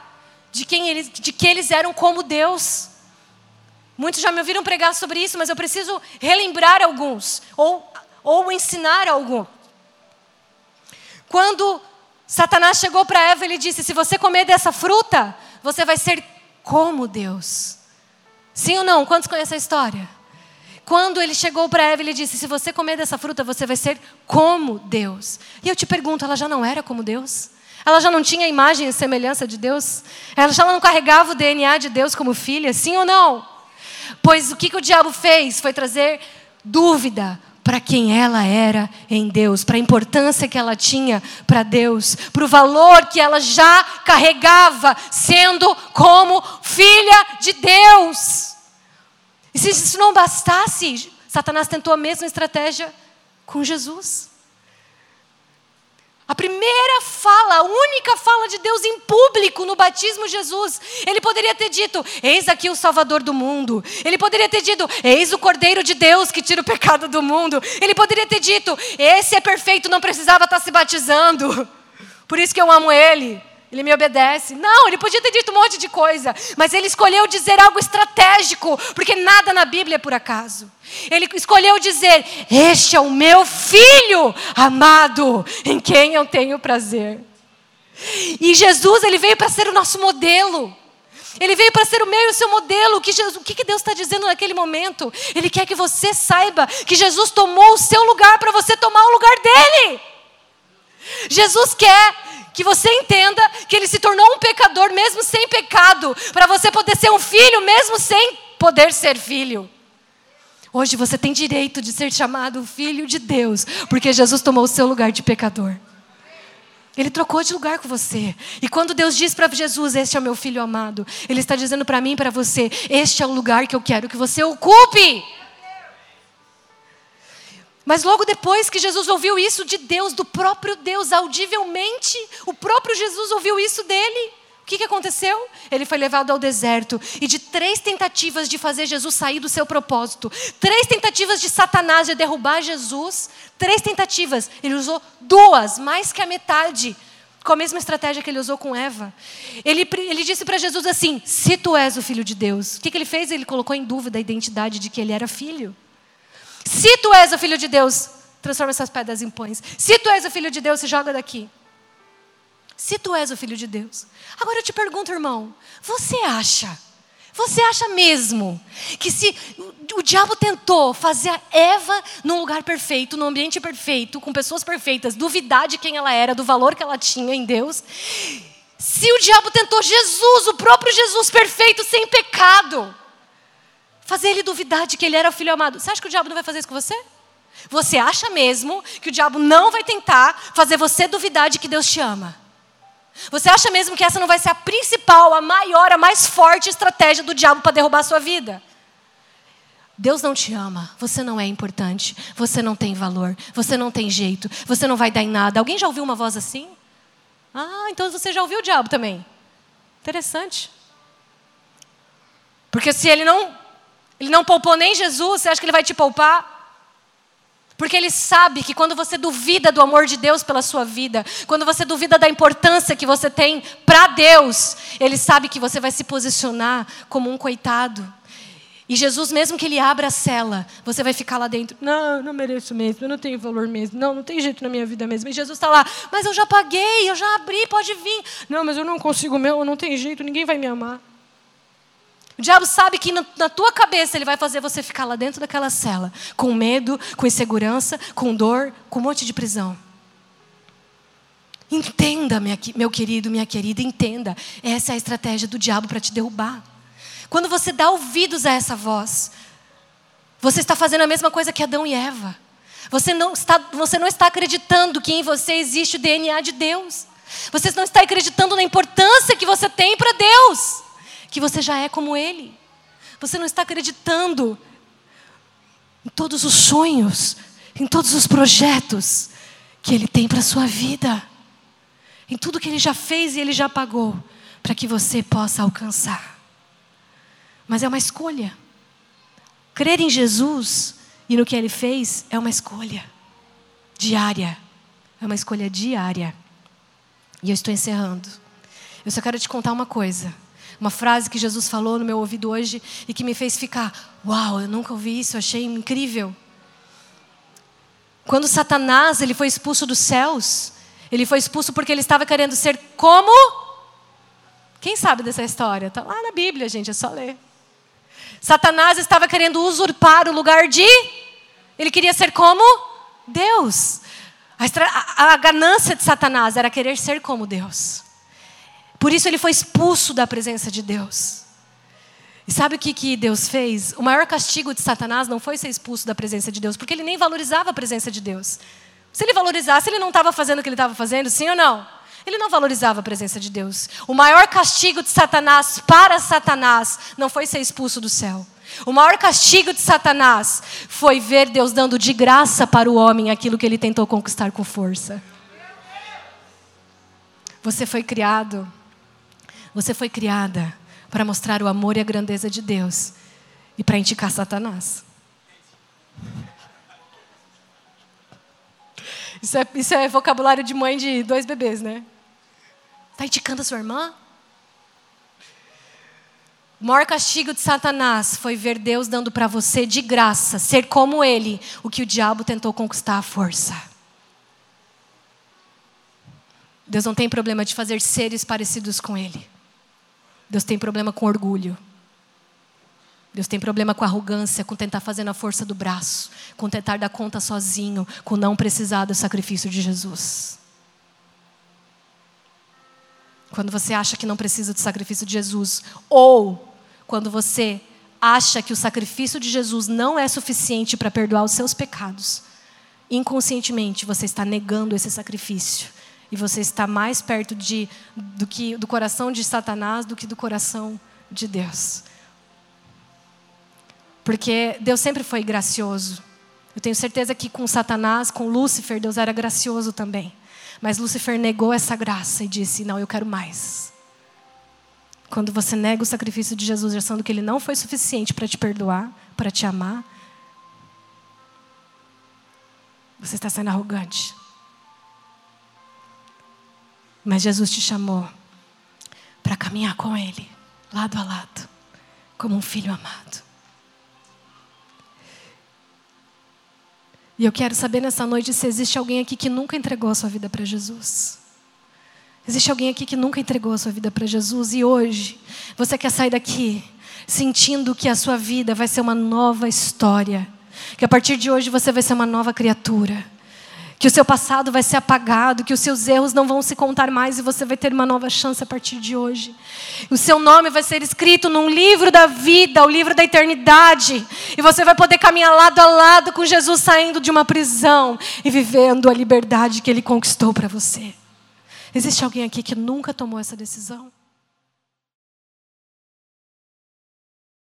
de, quem eles, de que eles eram como Deus. Muitos já me ouviram pregar sobre isso, mas eu preciso relembrar alguns, ou, ou ensinar algum. Quando Satanás chegou para Eva, ele disse: Se você comer dessa fruta, você vai ser como Deus. Sim ou não? Quantos conhecem a história? Quando ele chegou para Eva, ele disse: Se você comer dessa fruta, você vai ser como Deus. E eu te pergunto: ela já não era como Deus? Ela já não tinha imagem e semelhança de Deus? Ela já não carregava o DNA de Deus como filha? Sim ou não? Pois o que, que o diabo fez? Foi trazer dúvida para quem ela era em Deus, para a importância que ela tinha para Deus, para o valor que ela já carregava, sendo como filha de Deus. E se isso não bastasse, Satanás tentou a mesma estratégia com Jesus. A primeira fala, a única fala de Deus em público no batismo de Jesus. Ele poderia ter dito: Eis aqui o Salvador do mundo. Ele poderia ter dito: Eis o Cordeiro de Deus que tira o pecado do mundo. Ele poderia ter dito: Esse é perfeito, não precisava estar se batizando. Por isso que eu amo ele. Ele me obedece. Não, ele podia ter dito um monte de coisa, mas ele escolheu dizer algo estratégico, porque nada na Bíblia é por acaso. Ele escolheu dizer: Este é o meu filho amado, em quem eu tenho prazer. E Jesus, ele veio para ser o nosso modelo. Ele veio para ser o meu e o seu modelo. O que, o que Deus está dizendo naquele momento? Ele quer que você saiba que Jesus tomou o seu lugar para você tomar o lugar dele. Jesus quer que você entenda que ele se tornou um pecador mesmo sem pecado, para você poder ser um filho mesmo sem poder ser filho. Hoje você tem direito de ser chamado filho de Deus, porque Jesus tomou o seu lugar de pecador. Ele trocou de lugar com você. E quando Deus diz para Jesus: Este é o meu filho amado, Ele está dizendo para mim e para você: Este é o lugar que eu quero que você ocupe. Mas logo depois que Jesus ouviu isso de Deus, do próprio Deus, audivelmente, o próprio Jesus ouviu isso dele. O que, que aconteceu? Ele foi levado ao deserto e de três tentativas de fazer Jesus sair do seu propósito, três tentativas de Satanás de derrubar Jesus, três tentativas, ele usou duas, mais que a metade, com a mesma estratégia que ele usou com Eva. Ele, ele disse para Jesus assim: Se tu és o filho de Deus, o que, que ele fez? Ele colocou em dúvida a identidade de que ele era filho. Se tu és o filho de Deus, transforma essas pedras em pães. Se tu és o filho de Deus, se joga daqui. Se tu és o filho de Deus. Agora eu te pergunto, irmão, você acha? Você acha mesmo que se o diabo tentou fazer a Eva num lugar perfeito, num ambiente perfeito, com pessoas perfeitas, duvidar de quem ela era, do valor que ela tinha em Deus, se o diabo tentou Jesus, o próprio Jesus perfeito, sem pecado, fazer ele duvidar de que ele era o filho amado, você acha que o diabo não vai fazer isso com você? Você acha mesmo que o diabo não vai tentar fazer você duvidar de que Deus te ama? Você acha mesmo que essa não vai ser a principal, a maior, a mais forte estratégia do diabo para derrubar a sua vida? Deus não te ama, você não é importante, você não tem valor, você não tem jeito, você não vai dar em nada. Alguém já ouviu uma voz assim? Ah, então você já ouviu o diabo também. Interessante. Porque se ele não, ele não poupou nem Jesus, você acha que ele vai te poupar? Porque ele sabe que quando você duvida do amor de Deus pela sua vida, quando você duvida da importância que você tem para Deus, ele sabe que você vai se posicionar como um coitado. E Jesus, mesmo que ele abra a cela, você vai ficar lá dentro. Não, não mereço mesmo, eu não tenho valor mesmo. Não, não tem jeito na minha vida mesmo. E Jesus está lá, mas eu já paguei, eu já abri, pode vir. Não, mas eu não consigo mesmo, não tem jeito, ninguém vai me amar. O diabo sabe que na tua cabeça ele vai fazer você ficar lá dentro daquela cela, com medo, com insegurança, com dor, com um monte de prisão. Entenda, meu querido, minha querida, entenda. Essa é a estratégia do diabo para te derrubar. Quando você dá ouvidos a essa voz, você está fazendo a mesma coisa que Adão e Eva. Você não está, você não está acreditando que em você existe o DNA de Deus. Você não está acreditando na importância que você tem para Deus que você já é como Ele. Você não está acreditando em todos os sonhos, em todos os projetos que Ele tem para a sua vida, em tudo que Ele já fez e Ele já pagou, para que você possa alcançar. Mas é uma escolha. Crer em Jesus e no que Ele fez é uma escolha diária. É uma escolha diária. E eu estou encerrando. Eu só quero te contar uma coisa. Uma frase que Jesus falou no meu ouvido hoje e que me fez ficar: Uau, eu nunca ouvi isso, achei incrível. Quando Satanás ele foi expulso dos céus, ele foi expulso porque ele estava querendo ser como? Quem sabe dessa história? Está lá na Bíblia, gente, é só ler. Satanás estava querendo usurpar o lugar de. Ele queria ser como Deus. A, a, a ganância de Satanás era querer ser como Deus. Por isso ele foi expulso da presença de Deus. E sabe o que, que Deus fez? O maior castigo de Satanás não foi ser expulso da presença de Deus, porque ele nem valorizava a presença de Deus. Se ele valorizasse, ele não estava fazendo o que ele estava fazendo, sim ou não? Ele não valorizava a presença de Deus. O maior castigo de Satanás para Satanás não foi ser expulso do céu. O maior castigo de Satanás foi ver Deus dando de graça para o homem aquilo que ele tentou conquistar com força. Você foi criado você foi criada para mostrar o amor e a grandeza de Deus e para indicar Satanás. Isso é, isso é vocabulário de mãe de dois bebês, né? Está indicando a sua irmã? O maior castigo de Satanás foi ver Deus dando para você de graça, ser como Ele, o que o diabo tentou conquistar à força. Deus não tem problema de fazer seres parecidos com Ele. Deus tem problema com orgulho. Deus tem problema com arrogância, com tentar fazer na força do braço, com tentar dar conta sozinho, com não precisar do sacrifício de Jesus. Quando você acha que não precisa do sacrifício de Jesus, ou quando você acha que o sacrifício de Jesus não é suficiente para perdoar os seus pecados, inconscientemente você está negando esse sacrifício e você está mais perto de, do, que, do coração de Satanás do que do coração de Deus. Porque Deus sempre foi gracioso. Eu tenho certeza que com Satanás, com Lúcifer, Deus era gracioso também. Mas Lúcifer negou essa graça e disse: Não, eu quero mais. Quando você nega o sacrifício de Jesus, achando que ele não foi suficiente para te perdoar, para te amar, você está sendo arrogante. Mas Jesus te chamou para caminhar com Ele, lado a lado, como um filho amado. E eu quero saber nessa noite se existe alguém aqui que nunca entregou a sua vida para Jesus. Existe alguém aqui que nunca entregou a sua vida para Jesus e hoje você quer sair daqui sentindo que a sua vida vai ser uma nova história, que a partir de hoje você vai ser uma nova criatura, que o seu passado vai ser apagado, que os seus erros não vão se contar mais e você vai ter uma nova chance a partir de hoje. O seu nome vai ser escrito num livro da vida, o livro da eternidade, e você vai poder caminhar lado a lado com Jesus saindo de uma prisão e vivendo a liberdade que ele conquistou para você. Existe alguém aqui que nunca tomou essa decisão?